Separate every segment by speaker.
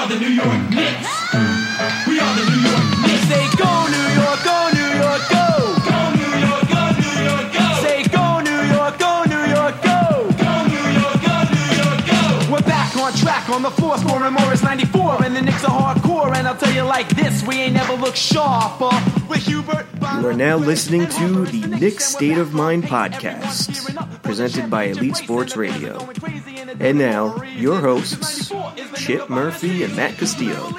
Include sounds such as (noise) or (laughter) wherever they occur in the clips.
Speaker 1: are the New York Knicks. We are the New York Knicks.
Speaker 2: Say go New York, go New York, go.
Speaker 1: Go New York, go New York, go.
Speaker 2: Say go New York, go New York, go.
Speaker 1: Go New York, go New York, go.
Speaker 2: We're back on track on the floor, scoring more is 94, and the Knicks are hardcore. And I'll tell you like this, we ain't never looked sharper. With Hubert,
Speaker 3: You are now listening to the Knicks State of Mind podcast, presented by Elite Sports Radio. And now, your hosts, Chip Murphy and Matt Castillo.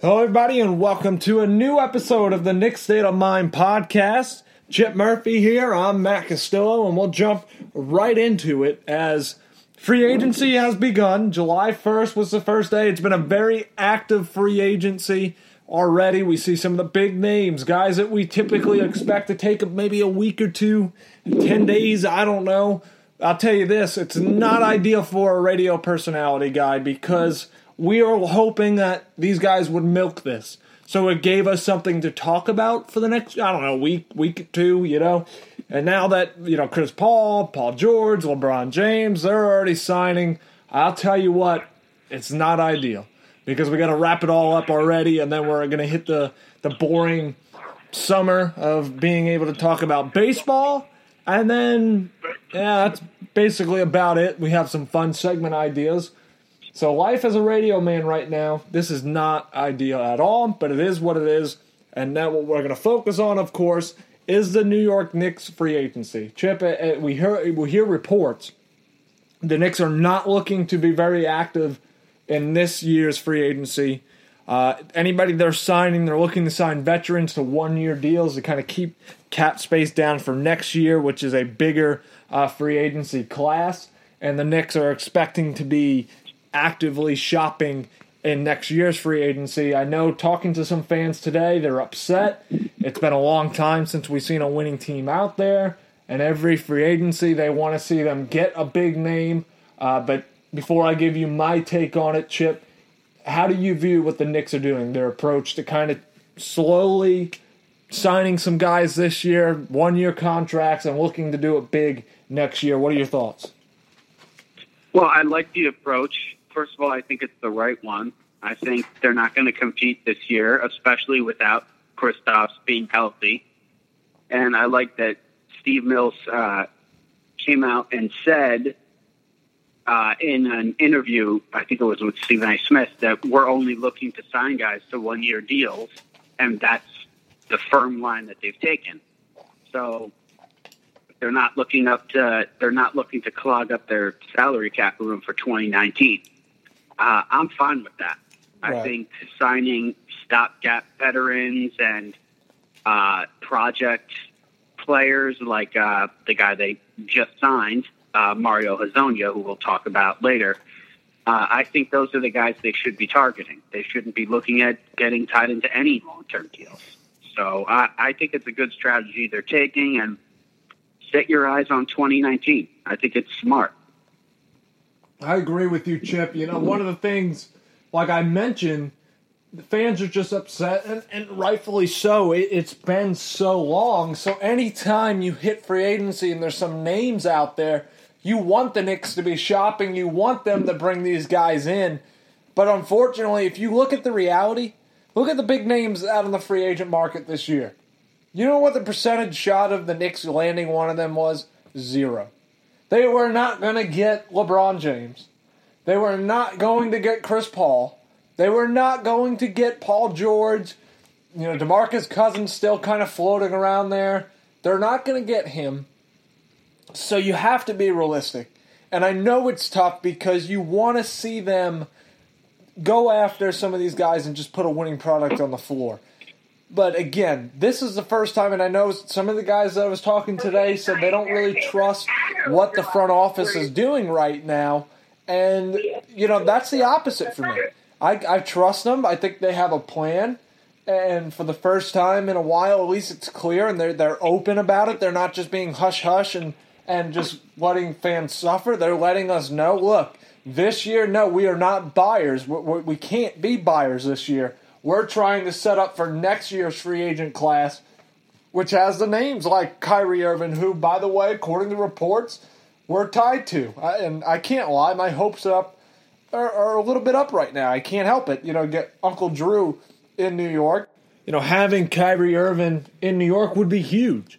Speaker 4: Hello, everybody, and welcome to a new episode of the Knicks State of Mind podcast. Chip Murphy here. I'm Matt Castillo, and we'll jump right into it as free agency has begun. July 1st was the first day. It's been a very active free agency already. We see some of the big names, guys that we typically expect to take maybe a week or two, 10 days, I don't know. I'll tell you this it's not ideal for a radio personality guy because we are hoping that these guys would milk this. So it gave us something to talk about for the next, I don't know, week, week or two, you know. And now that, you know, Chris Paul, Paul George, LeBron James, they're already signing, I'll tell you what, it's not ideal because we got to wrap it all up already and then we're going to hit the, the boring summer of being able to talk about baseball. And then, yeah, that's basically about it. We have some fun segment ideas. So, life as a radio man right now, this is not ideal at all, but it is what it is. And now, what we're going to focus on, of course, is the New York Knicks free agency. Chip, uh, uh, we hear we hear reports the Knicks are not looking to be very active in this year's free agency. Uh, anybody they're signing, they're looking to sign veterans to one year deals to kind of keep cap space down for next year, which is a bigger uh, free agency class. And the Knicks are expecting to be actively shopping in next year's free agency. I know talking to some fans today, they're upset. It's been a long time since we've seen a winning team out there. And every free agency, they want to see them get a big name. Uh, but before I give you my take on it, Chip, how do you view what the Knicks are doing? Their approach to kind of slowly signing some guys this year, one year contracts, and looking to do it big next year. What are your thoughts?
Speaker 5: Well, I like the approach. First of all, I think it's the right one. I think they're not going to compete this year, especially without Kristaps being healthy. And I like that Steve Mills uh, came out and said uh, in an interview, I think it was with Stephen A. Smith, that we're only looking to sign guys to one year deals, and that's the firm line that they've taken. So they're not looking up to they're not looking to clog up their salary cap room for 2019. Uh, I'm fine with that.
Speaker 4: Right.
Speaker 5: I think signing stopgap veterans and uh, project players like uh, the guy they just signed, uh, Mario Hezonja, who we'll talk about later. Uh, I think those are the guys they should be targeting. They shouldn't be looking at getting tied into any long-term deals. So I, I think it's a good strategy they're taking, and set your eyes on 2019. I think it's smart.
Speaker 4: I agree with you, Chip. You know, one of the things, like I mentioned, the fans are just upset, and, and rightfully so. It, it's been so long. So anytime you hit free agency and there's some names out there, you want the Knicks to be shopping. You want them to bring these guys in. But unfortunately, if you look at the reality, look at the big names out on the free agent market this year. You know what the percentage shot of the Knicks landing one of them was? Zero. They were not going to get LeBron James. They were not going to get Chris Paul. They were not going to get Paul George. You know, DeMarcus Cousins still kind of floating around there. They're not going to get him. So you have to be realistic. And I know it's tough because you want to see them go after some of these guys and just put a winning product on the floor. But again, this is the first time, and I know some of the guys that I was talking today said they don't really trust what the front office is doing right now. And, you know, that's the opposite for me. I, I trust them. I think they have a plan. And for the first time in a while, at least it's clear and they're, they're open about it. They're not just being hush hush and, and just letting fans suffer. They're letting us know look, this year, no, we are not buyers. We, we, we can't be buyers this year. We're trying to set up for next year's free agent class, which has the names like Kyrie Irving, who, by the way, according to reports, we're tied to. I, and I can't lie, my hopes up are, are a little bit up right now. I can't help it. You know, get Uncle Drew in New York. You know, having Kyrie Irving in New York would be huge.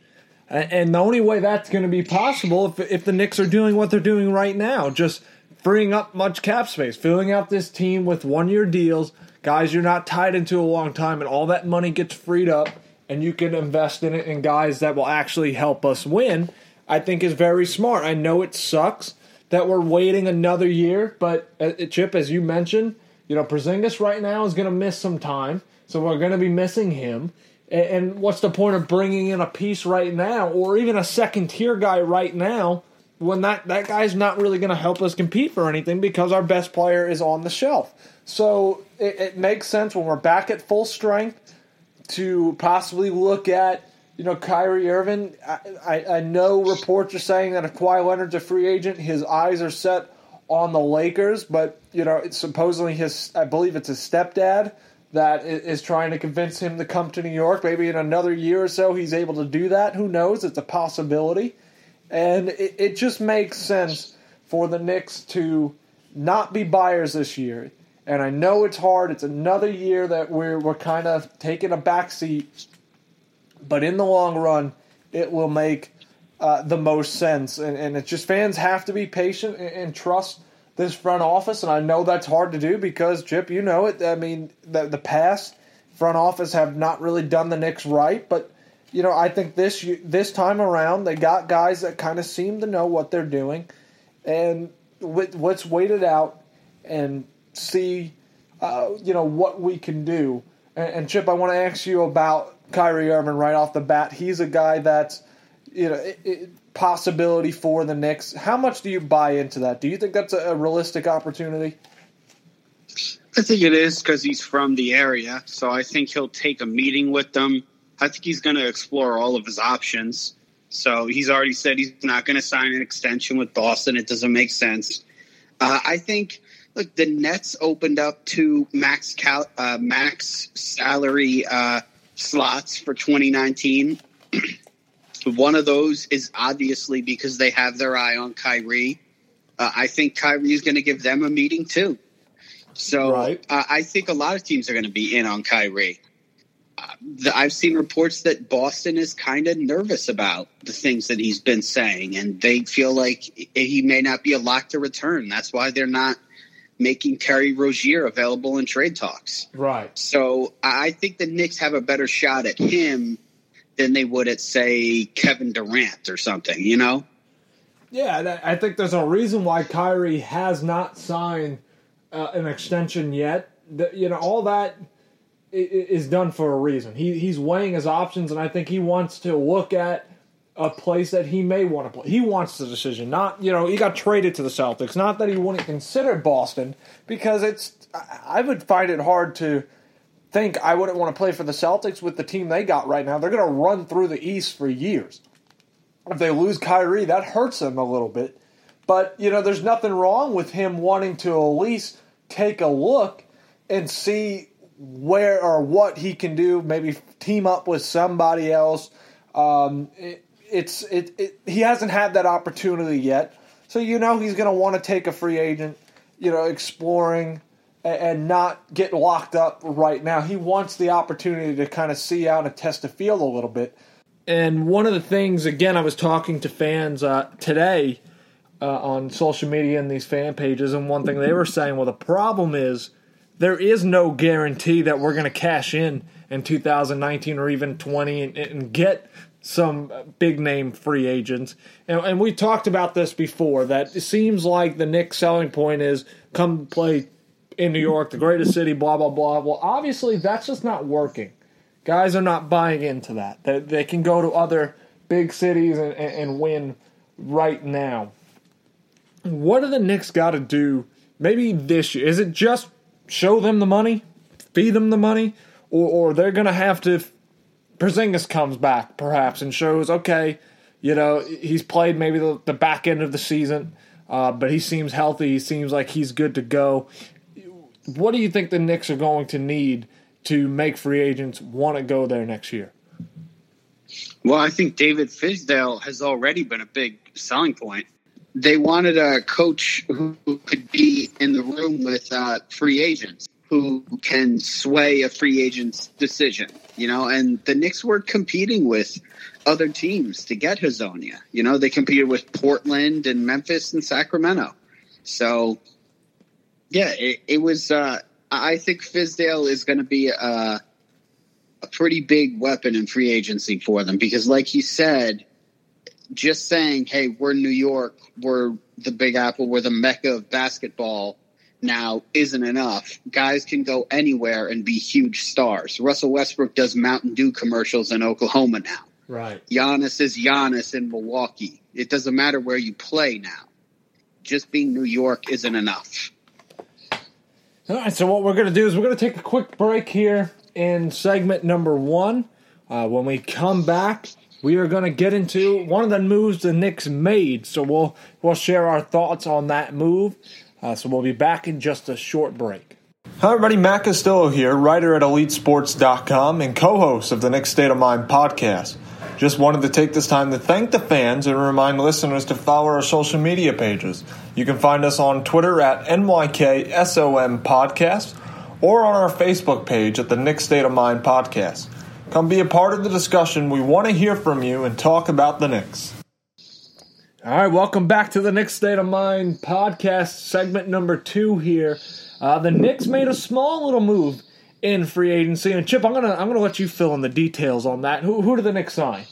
Speaker 4: And the only way that's going to be possible if, if the Knicks are doing what they're doing right now, just freeing up much cap space, filling out this team with one year deals, guys you're not tied into a long time, and all that money gets freed up, and you can invest in it in guys that will actually help us win, I think is very smart. I know it sucks that we're waiting another year, but uh, Chip, as you mentioned, you know, Porzingis right now is going to miss some time, so we're going to be missing him. And what's the point of bringing in a piece right now, or even a second tier guy right now, when that, that guy's not really going to help us compete for anything because our best player is on the shelf? So it, it makes sense when we're back at full strength to possibly look at, you know, Kyrie Irving. I, I, I know reports are saying that if Kawhi Leonard's a free agent, his eyes are set on the Lakers, but, you know, it's supposedly his, I believe it's his stepdad that is trying to convince him to come to New York. Maybe in another year or so he's able to do that. Who knows? It's a possibility. And it, it just makes sense for the Knicks to not be buyers this year. And I know it's hard. It's another year that we're we're kind of taking a backseat. But in the long run, it will make uh, the most sense. And, and it's just fans have to be patient and, and trust this front office. And I know that's hard to do because, Chip, you know it. I mean, the, the past front office have not really done the Knicks right. But, you know, I think this this time around, they got guys that kind of seem to know what they're doing. And let- let's wait it out and see, uh, you know, what we can do. And, and Chip, I want to ask you about Kyrie Irving right off the bat. He's a guy that's, you know, it, it, possibility for the Knicks. How much do you buy into that? Do you think that's a, a realistic opportunity?
Speaker 5: I think it is because he's from the area. So I think he'll take a meeting with them. I think he's going to explore all of his options. So he's already said he's not going to sign an extension with Boston. It doesn't make sense. Uh, I think look, the Nets opened up two max cal- uh, max salary uh, slots for 2019. (clears throat) One of those is obviously because they have their eye on Kyrie. Uh, I think Kyrie is going to give them a meeting too. So
Speaker 4: Right.
Speaker 5: uh, I think a lot of teams are going to be in on Kyrie. Uh, the, I've seen reports that Boston is kind of nervous about the things that he's been saying, and they feel like he may not be a lock to return. That's why they're not making Terry Rozier available in trade talks.
Speaker 4: Right.
Speaker 5: So I think the Knicks have a better shot at him than they would at, say, Kevin Durant or something. You know?
Speaker 4: Yeah, I think there's a reason why Kyrie has not signed uh, an extension yet. The, you know, all that is done for a reason. He he's weighing his options, and I think he wants to look at a place that he may want to play. He wants the decision, not you know he got traded to the Celtics. Not that he wouldn't consider Boston, because it's I would find it hard to think I wouldn't want to play for the Celtics with the team they got right now. They're going to run through the East for years if they lose Kyrie, that hurts them a little bit. But, you know, there's nothing wrong with him wanting to at least take a look and see where or what he can do, maybe team up with somebody else. Um, it, it's it, it he hasn't had that opportunity yet. So you know he's going to want to take a free agent, you know, exploring and not get locked up right now. He wants the opportunity to kind of see out and test the field a little bit. And one of the things, again, I was talking to fans uh, today uh, on social media and these fan pages, and one thing they were saying, well, the problem is there is no guarantee that we're going to cash in in 2019 or even 20 and, and get some big name free agents. And, and we talked about this before that it seems like the Knicks selling point is come play in New York, the greatest city, blah, blah, blah. Well, obviously, that's just not working. Guys are not buying into that. They, they can go to other big cities and, and, and win right now. What do the Knicks got to do maybe this year? Is it just show them the money, feed them the money, or, or they're going to have to. Porzingis comes back perhaps and shows, okay, you know, he's played maybe the, the back end of the season, uh, but he seems healthy. He seems like he's good to go. What do you think the Knicks are going to need to make free agents want to go there next year?
Speaker 5: Well, I think David Fizdale has already been a big selling point. they wanted a coach who could be in the room with uh, free agents who can sway a free agent's decision, you know, and the Knicks were competing with other teams to get Hezonja. You know, they competed with Portland and Memphis and Sacramento. So, yeah, it, it was, uh, I think Fizdale is going to be a, a pretty big weapon in free agency for them because, like you said, just saying, hey, we're New York, we're the Big Apple, we're the mecca of basketball now isn't enough. Guys can go anywhere and be huge stars. Russell Westbrook does Mountain Dew commercials in Oklahoma now.
Speaker 4: Right.
Speaker 5: Giannis is Giannis in Milwaukee. It doesn't matter where you play now. Just being New York isn't enough.
Speaker 4: All right, so what we're going to do is we're going to take a quick break here in segment number one. Uh, when we come back, we are going to get into one of the moves the Knicks made. So we'll we'll share our thoughts on that move. Uh, so we'll be back in just a short break. Hi, everybody. Matt Castillo here, writer at EliteSports.com and co-host of the Knicks State of Mind podcast. Just wanted to take this time to thank the fans and remind listeners to follow our social media pages. You can find us on Twitter at NYKSOM Podcast or on our Facebook page at the Knicks State of Mind Podcast. Come be a part of the discussion. We want to hear from you and talk about the Knicks. All right, welcome back to the Knicks State of Mind podcast, segment number two here. Uh, the Knicks made a small little move in free agency, and Chip, I'm gonna I'm gonna let you fill in the details on that. Who who did the Knicks sign?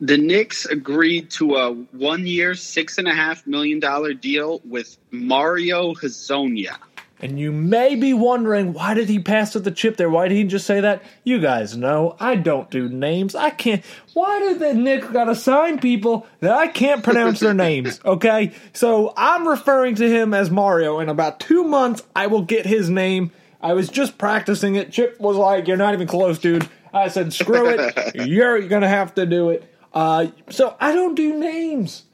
Speaker 5: The Knicks agreed to a one year, six and a half million dollar deal with Mario Hezonja.
Speaker 4: And you may be wondering why did he pass with the chip there? Why did he just say that? You guys know I don't do names. I can't. Why did the Knicks gotta sign people that I can't pronounce their names? (laughs) Okay, so I'm referring to him as Mario. In about two months, I will get his name. I was just practicing it. Chip was like, "You're not even close, dude." I said, "Screw it. (laughs) You're gonna have to do it." Uh, so I don't do names.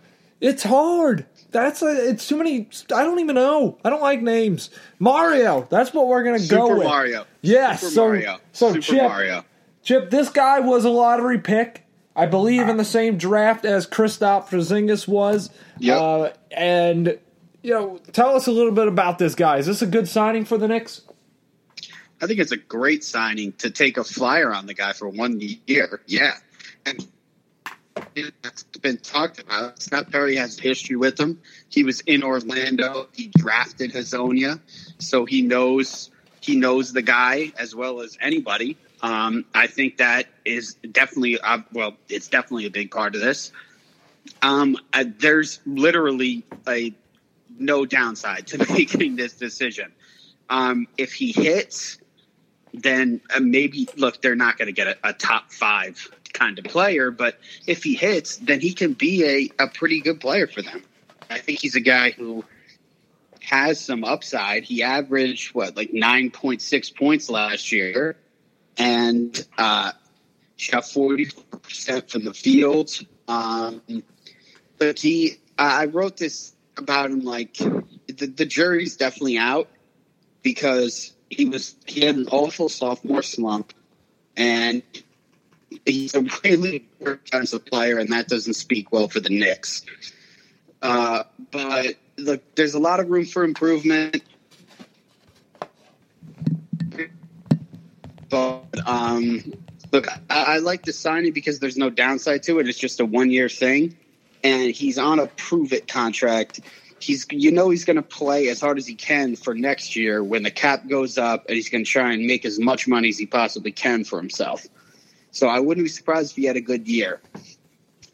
Speaker 4: It's hard. That's a, it's too many. I don't even know. I don't like names. Mario. That's what we're gonna go
Speaker 5: Super
Speaker 4: with.
Speaker 5: Mario.
Speaker 4: Yes.
Speaker 5: Super
Speaker 4: so
Speaker 5: Mario.
Speaker 4: so
Speaker 5: Super
Speaker 4: Chip,
Speaker 5: Mario.
Speaker 4: Chip, this guy was a lottery pick. I believe in the same draft as Kristaps Porzingis was.
Speaker 5: Yep.
Speaker 4: Uh, and you know, tell us a little bit about this guy. Is this a good signing for the Knicks?
Speaker 5: I think it's a great signing to take a flyer on the guy for one year. Yeah. And it's been talked about. Scott Perry has history with him. He was in Orlando. He drafted Hezonja, so he knows he knows the guy as well as anybody. Um, I think that is definitely uh, well, it's definitely a big part of this. Um, uh, there's literally a no downside to (laughs) making this decision. Um, if he hits, then uh, maybe look, they're not going to get a, a top five kind of player, but if he hits, then he can be a, a pretty good player for them. I think he's a guy who has some upside. He averaged what like nine point six points last year, and uh, shot forty percent from the field. Um, but he, I wrote this about him like the, the jury's definitely out because he was he had an awful sophomore slump, and he's a really good defensive player, and that doesn't speak well for the Knicks. Uh, but look, there's a lot of room for improvement. But um, look, I, I like the signing because there's no downside to it. It's just a one year thing, and he's on a prove it contract. He's, you know, he's going to play as hard as he can for next year when the cap goes up, and he's going to try and make as much money as he possibly can for himself. So I wouldn't be surprised if he had a good year.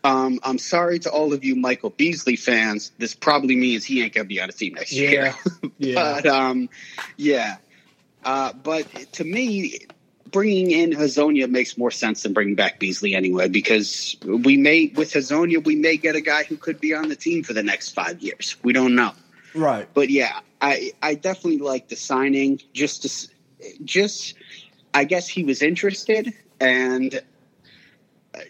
Speaker 5: Um, I'm sorry to all of you Michael Beasley fans. This probably means he ain't gonna be on a team next year. (laughs)
Speaker 4: Yeah.
Speaker 5: but um, yeah. Uh, but to me, bringing in Hezonja makes more sense than bringing back Beasley anyway, because we may with Hezonja we may get a guy who could be on the team for the next five years. We don't know.
Speaker 4: Right.
Speaker 5: But yeah, I I definitely like the signing. Just to, just I guess he was interested and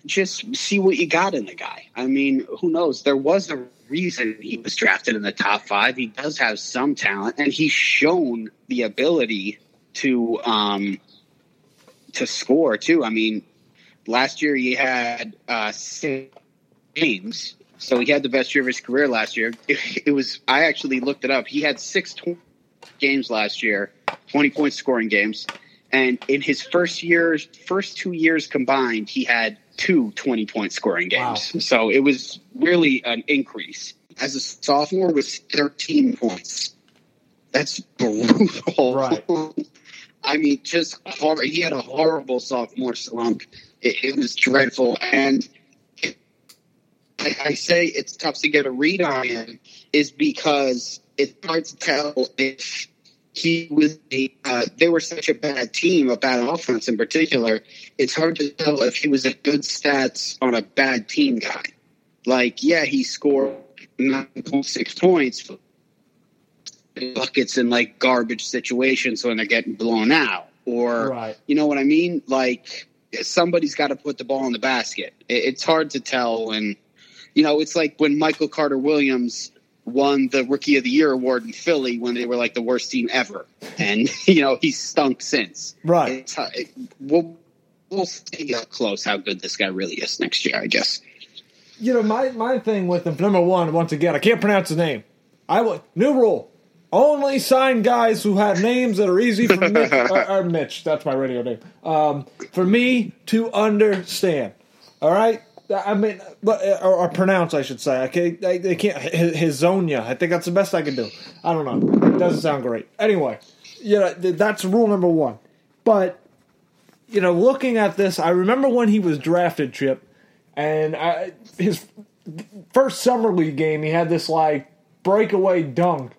Speaker 5: just see what you got in the guy. I mean, who knows? There was a reason he was drafted in the top five. He does have some talent, and he's shown the ability to um, to score too. I mean, last year he had uh, six games So he had the best year of his career last year. It, (laughs) it was I actually looked it up. He had six tw- games last year, twenty point scoring games, and in his first years, first two years combined, he had two 20 point scoring games.
Speaker 4: Wow.
Speaker 5: So it was really an increase. As a sophomore, was thirteen points. That's brutal.
Speaker 4: Right. (laughs)
Speaker 5: I mean, just hor- he had a horrible sophomore slump. It, it was dreadful, and I, I say it's tough to get a read on him is because it's hard to tell if he was a, uh, they were such a bad team, a bad offense in particular. It's hard to tell if he was a good stats on a bad team guy. Like, yeah, he scored nine point six points, buckets in like garbage situations when they're getting blown out, or
Speaker 4: Right.
Speaker 5: you know what I mean? Like somebody's got to put the ball in the basket. It, it's hard to tell when, you know, it's like when Michael Carter Williams won the Rookie of the Year award in Philly when they were like the worst team ever, and (laughs) you know he's stunk since.
Speaker 4: Right.
Speaker 5: It's, it, we'll we'll see up close how good this guy really is next year. I guess.
Speaker 4: You know, my, my thing with him, number one, once again, I can't pronounce his name. I will, new rule. Only sign guys who have names that are easy for Mitch, or, (laughs) or Mitch, that's my radio name, um, for me to understand. All right? I mean, or, or pronounce, I should say. Okay, they, they can't. Hizonia. I think that's the best I can do. I don't know. It doesn't sound great. Anyway, you know, that's rule number one. But you know, looking at this, I remember when he was drafted, Chip, and I, his first summer league game, he had this like breakaway dunk,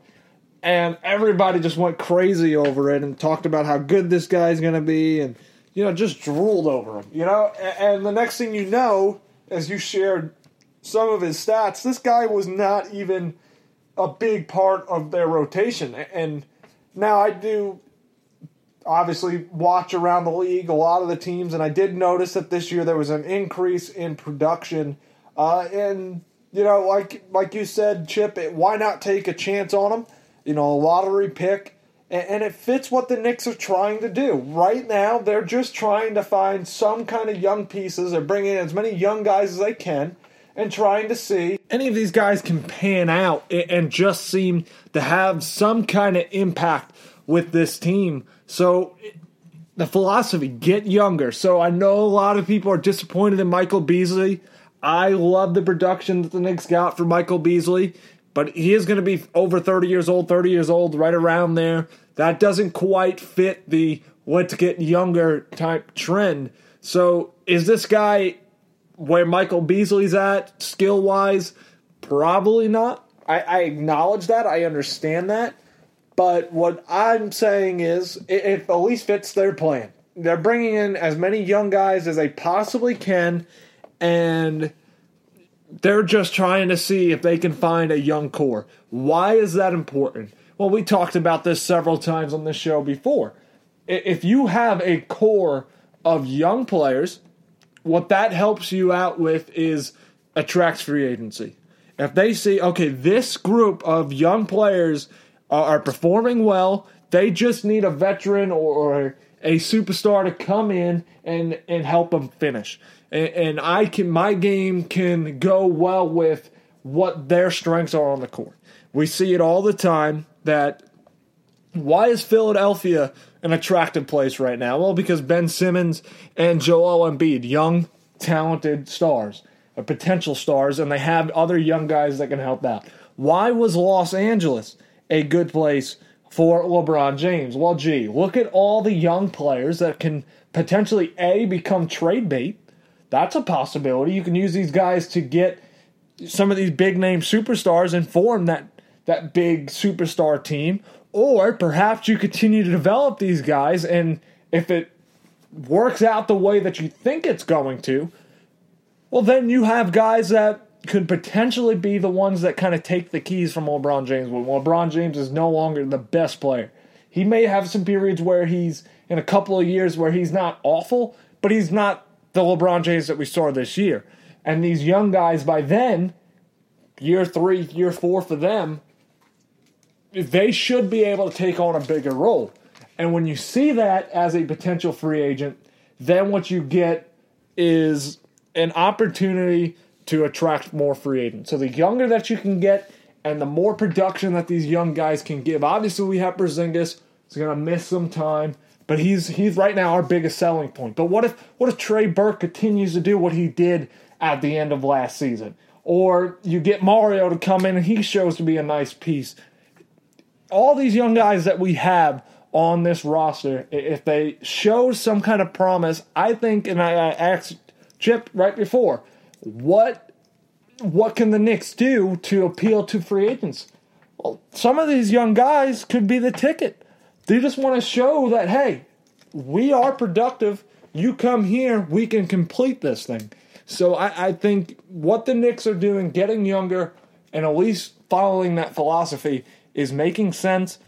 Speaker 4: and everybody just went crazy over it and talked about how good this guy's going to be, and you know, just drooled over him. You know, and the next thing you know, as you shared some of his stats, this guy was not even a big part of their rotation, and now I do obviously watch around the league a lot of the teams, and I did notice that this year there was an increase in production. Uh, and you know, like like you said, Chip, it, why not take a chance on him? You know, a lottery pick, and, it fits what the Knicks are trying to do right now. They're just trying to find some kind of young pieces. They're bringing in as many young guys as they can. And trying to see any of these guys can pan out and just seem to have some kind of impact with this team. So the philosophy get younger. So I know a lot of people are disappointed in Michael Beasley. I love the production that the Knicks got for Michael Beasley, but he is going to be over 30 years old, 30 years old, right around there. That doesn't quite fit the let's get younger type trend. So is this guy where Michael Beasley's at skill wise? Probably not. I, I acknowledge that. I understand that. But what I'm saying is, it, it at least fits their plan. They're bringing in as many young guys as they possibly can, and they're just trying to see if they can find a young core. Why is that important? Well, we talked about this several times on this show before. If you have a core of young players, what that helps you out with is attracts free agency. If they see, okay, this group of young players are, performing well, they just need a veteran or, or a superstar to come in and and help them finish. And, and I can, my game can go well with what their strengths are on the court. We see it all the time that why is Philadelphia an attractive place right now? Well, because Ben Simmons and Joel Embiid, young, talented stars, or potential stars, and they have other young guys that can help out. Why was Los Angeles a good place for LeBron James? Well, gee, look at all the young players that can potentially A, become trade bait. That's a possibility. You can use these guys to get some of these big name superstars and form that that big superstar team or perhaps you continue to develop these guys and if it works out the way that you think it's going to well then you have guys that could potentially be the ones that kind of take the keys from LeBron James when LeBron James is no longer the best player he may have some periods where he's in a couple of years where he's not awful but he's not the LeBron James that we saw this year and these young guys by then year three, year four for them, they should be able to take on a bigger role. And when you see that as a potential free agent, then what you get is an opportunity to attract more free agents. So the younger that you can get and the more production that these young guys can give. Obviously, we have Porzingis. He's going to miss some time, but he's he's right now our biggest selling point. But what if what if Trey Burke continues to do what he did at the end of last season? Or you get Mario to come in and he shows to be a nice piece. All these young guys that we have on this roster, if they show some kind of promise, I think, and I asked Chip right before, what what can the Knicks do to appeal to free agents? Well, some of these young guys could be the ticket. They just want to show that hey, we are productive. You come here, we can complete this thing. So I, I think what the Knicks are doing, getting younger, and at least following that philosophy, is making sense.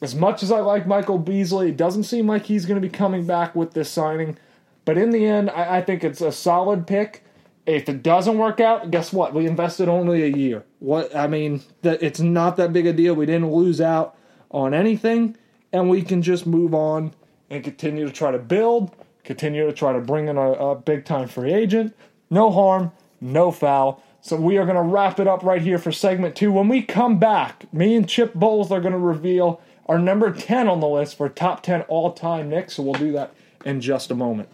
Speaker 4: As much as I like Michael Beasley, it doesn't seem like he's going to be coming back with this signing. But in the end, I, I think it's a solid pick. If it doesn't work out, guess what? We invested only a year. What I mean, that it's not that big a deal. We didn't lose out on anything, and we can just move on and continue to try to build, continue to try to bring in a, a big time free agent. No harm, no foul. So we are going to wrap it up right here for segment two. When we come back, me and Chip Bowles are going to reveal our number 10 on the list for top 10 all time Knicks. So we'll do that in just a moment.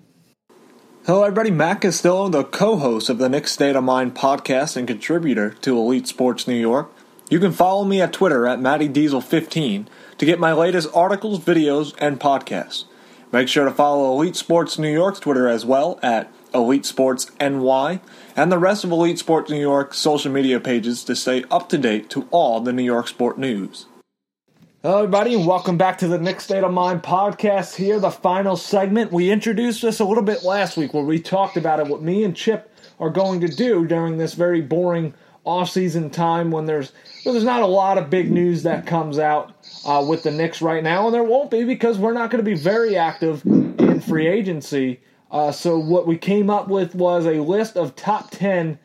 Speaker 4: Hello, everybody. Matt Castillo, the co host of the Knicks State of Mind podcast and contributor to Elite Sports New York. You can follow me at Twitter at MattyDiesel15 to get my latest articles, videos, and podcasts. Make sure to follow Elite Sports New York's Twitter as well at Elite Sports NY and the rest of Elite Sports New York's social media pages to stay up to date to all the New York sport news. Hello, everybody, and welcome back to the Knicks State of Mind podcast. Here, the final segment. We introduced this a little bit last week where we talked about it, what me and Chip are going to do during this very boring off-season time when there's well, there's not a lot of big news that comes out uh, with the Knicks right now, and there won't be because we're not going to be very active in free agency. Uh, so what we came up with was a list of top ten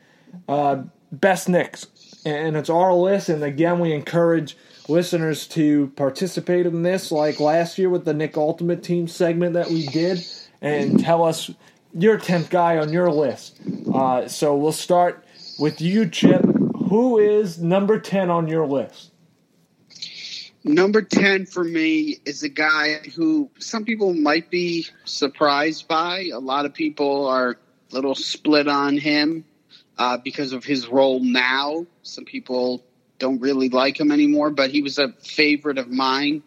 Speaker 4: uh, best Knicks, and it's our list. And again, we encourage listeners to participate in this, like last year with the Knick Ultimate Team segment that we did, and tell us your tenth guy on your list. Uh, so we'll start with you, Chip. Who is number ten on your list?
Speaker 5: Number 10 for me is a guy who some people might be surprised by. A lot of people are a little split on him uh, because of his role now. Some people don't really like him anymore, but he was a favorite of mine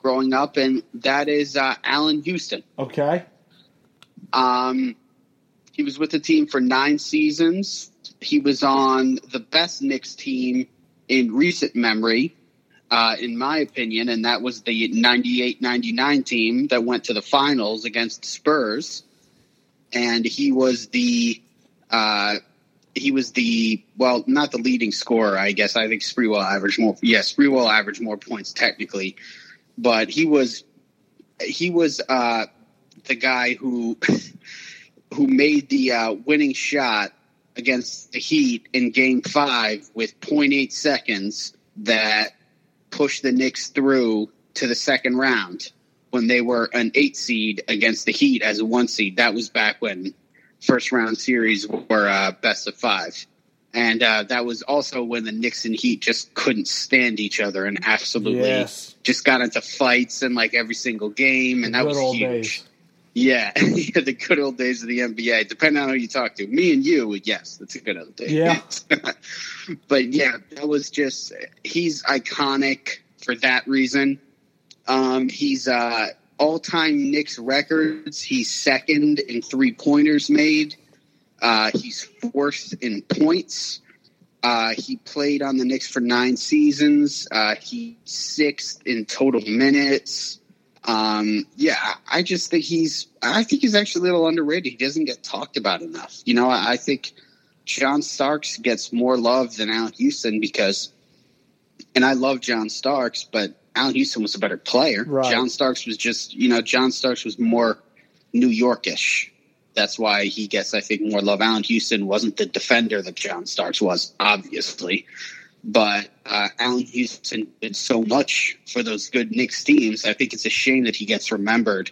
Speaker 5: growing up, and that is uh, Allan Houston.
Speaker 4: Okay.
Speaker 5: Um, he was with the team for nine seasons. He was on the best Knicks team in recent memory, uh, in my opinion, and that was the 98 99 team that went to the finals against Spurs. And he was the. Uh, he was the well, not the leading scorer, I guess. I think Sprewell averaged more. Yes, yeah, Sprewell averaged more points technically, but he was he was uh, the guy who (laughs) who made the uh, winning shot against the Heat in Game Five with 0.8 seconds that pushed the Knicks through to the second round when they were an eight seed against the Heat as a one seed. That was back when first round series were uh, best of five. And uh, that was also when the Knicks and Heat just couldn't stand each other and absolutely
Speaker 4: Yes.
Speaker 5: just got into fights in like every single game, and that
Speaker 4: Good
Speaker 5: was
Speaker 4: old
Speaker 5: huge.
Speaker 4: days.
Speaker 5: Yeah, (laughs) yeah, the good old days of the NBA. Depending on who you talk to, me and you, yes, that's a good old day.
Speaker 4: Yeah. (laughs)
Speaker 5: but yeah, that was just he's iconic for that reason. Um, he's uh, all-time Knicks records. He's second in three pointers made. Uh, he's fourth in points. Uh, he played on the Knicks for nine seasons. Uh, he's sixth in total minutes. Um, yeah, I just think he's. I think he's actually a little underrated. He doesn't get talked about enough. You know, I, I think John Starks gets more love than Allan Houston because, and I love John Starks, but Allan Houston was a better player.
Speaker 4: Right.
Speaker 5: John Starks was just, you know, John Starks was more New Yorkish. That's why he gets, I think, more love. Allan Houston wasn't the defender that John Starks was, obviously. But uh, Allan Houston did so much for those good Knicks teams. I think it's a shame that he gets remembered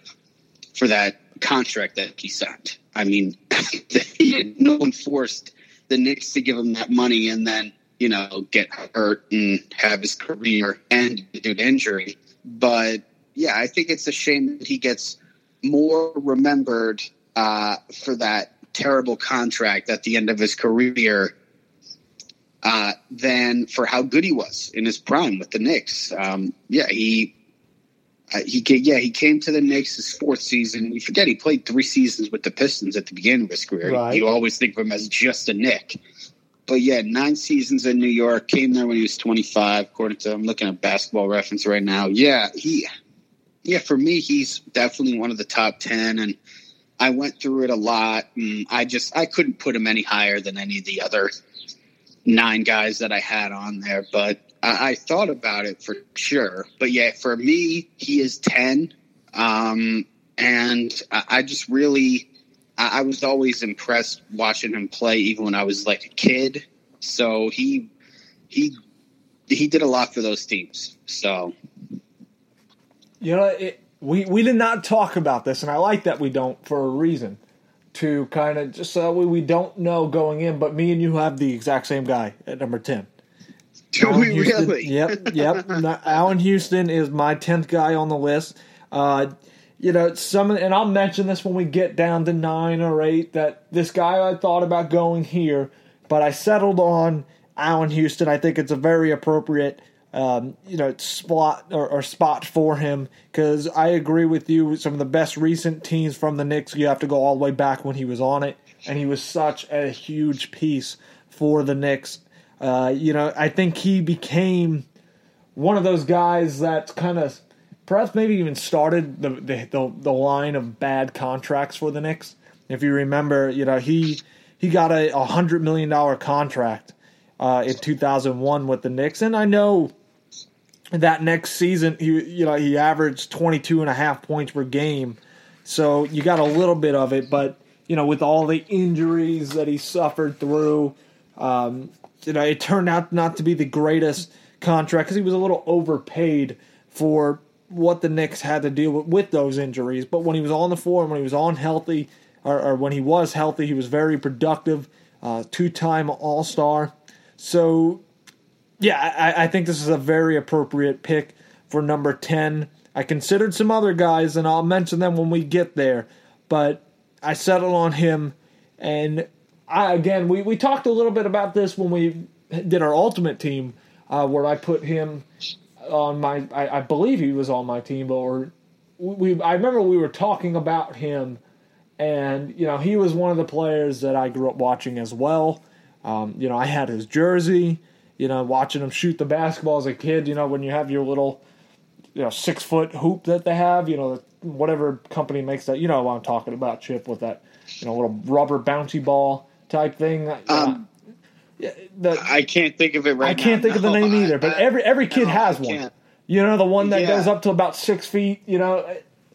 Speaker 5: for that contract that he signed. I mean, (laughs) no one forced the Knicks to give him that money and then you know get hurt and have his career end due to injury. But yeah, I think it's a shame that he gets more remembered uh, for that terrible contract at the end of his career uh, than for how good he was in his prime with the Knicks. Um, yeah, he uh, he yeah he came to the Knicks his fourth season. You forget he played three seasons with the Pistons at the beginning of his career.
Speaker 4: Right.
Speaker 5: You always think of him as just a Knick. But yeah, nine seasons in New York. Came there when he was 25, according to I'm looking at Basketball Reference right now. Yeah, he, yeah, for me, he's definitely one of the top ten. And I went through it a lot, and I just I couldn't put him any higher than any of the other nine guys that I had on there. But I, I thought about it for sure. But yeah, for me, he is ten. Um, and I, I just really, I, I was always impressed watching him play, even when I was like a kid. So he, he, he did a lot for those teams. So
Speaker 4: You know, it, we we did not talk about this, and I like that we don't for a reason. To kind of just so we, we don't know going in, but me and you have the exact same guy at number ten.
Speaker 5: do
Speaker 4: Allan
Speaker 5: we
Speaker 4: Houston-
Speaker 5: really?
Speaker 4: Yep, yep. (laughs) Allan Houston is my tenth guy on the list. Uh, you know, some, and I'll mention this when we get down to nine or eight. That this guy I thought about going here, but I settled on Allan Houston. I think it's a very appropriate, um, you know, spot or, or spot for him because I agree with you. Some of the best recent teams from the Knicks, you have to go all the way back when he was on it, and he was such a huge piece for the Knicks. Uh, you know, I think he became one of those guys that kind of perhaps maybe even started the, the the the line of bad contracts for the Knicks. If you remember, you know he he got a, a hundred million dollar contract uh, in 2001 with the Knicks, and I know that next season he you know he averaged 22 and a half points per game, so you got a little bit of it, but you know with all the injuries that he suffered through, um, you know it turned out not to be the greatest contract because he was a little overpaid for what the Knicks had to deal with with those injuries. But when he was on the floor when he was on healthy, or, or when he was healthy, he was very productive, uh, two time All Star. So, yeah, I, I think this is a very appropriate pick for number 10. I considered some other guys, and I'll mention them when we get there, but I settled on him. And I, again, we, we talked a little bit about this when we did our ultimate team, uh, where I put him on my I, I believe he was on my team, but or we I remember we were talking about him, and you know he was one of the players that I grew up watching as well. Um, you know I had his jersey. You know watching him shoot the basketball as a kid. You know when you have your little you know six foot hoop that they have. You know whatever company makes that. You know what I'm talking about, Chip, with that you know little rubber bouncy ball type thing.
Speaker 5: Um,
Speaker 4: the,
Speaker 5: I can't think of it right now.
Speaker 4: I can't
Speaker 5: now.
Speaker 4: think of the name
Speaker 5: I-
Speaker 4: either, but
Speaker 5: I-
Speaker 4: every every kid
Speaker 5: no,
Speaker 4: has one. You know, the one that
Speaker 5: Yeah.
Speaker 4: goes up to about six feet. You know,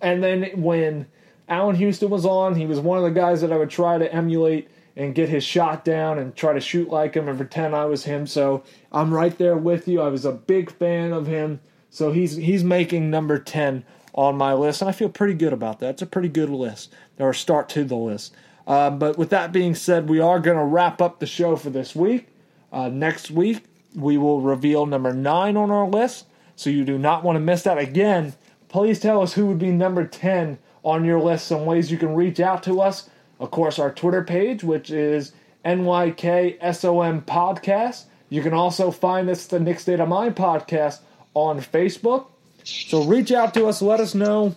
Speaker 4: and then when Allan Houston was on, he was one of the guys that I would try to emulate and get his shot down and try to shoot like him and pretend I was him. So I'm right there with you. I was a big fan of him. So he's he's making number ten on my list, and I feel pretty good about that. It's a pretty good list or start to the list. Uh, but with that being said, we are going to wrap up the show for this week. Uh, next week, we will reveal number nine on our list, so you do not want to miss that. Again, please tell us who would be number 10 on your list, some ways you can reach out to us. Of course, our Twitter page, which is NYKSOM Podcast. You can also find us, the Knick State of Mind Podcast, on Facebook. So reach out to us, let us know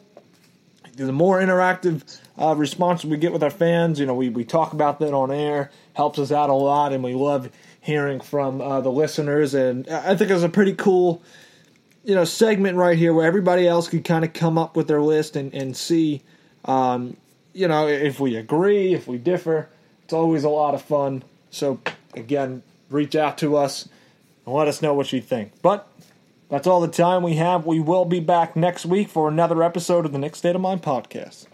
Speaker 4: the more interactive uh, response we get with our fans, you know, we, we talk about that on air, helps us out a lot, and we love hearing from uh, the listeners. And I think it's a pretty cool, you know, segment right here where everybody else can kind of come up with their list and, and see, um, you know, if we agree, if we differ. It's always a lot of fun. So, again, reach out to us and let us know what you think. But that's all the time we have. We will be back next week for another episode of the Knicks State of Mind podcast.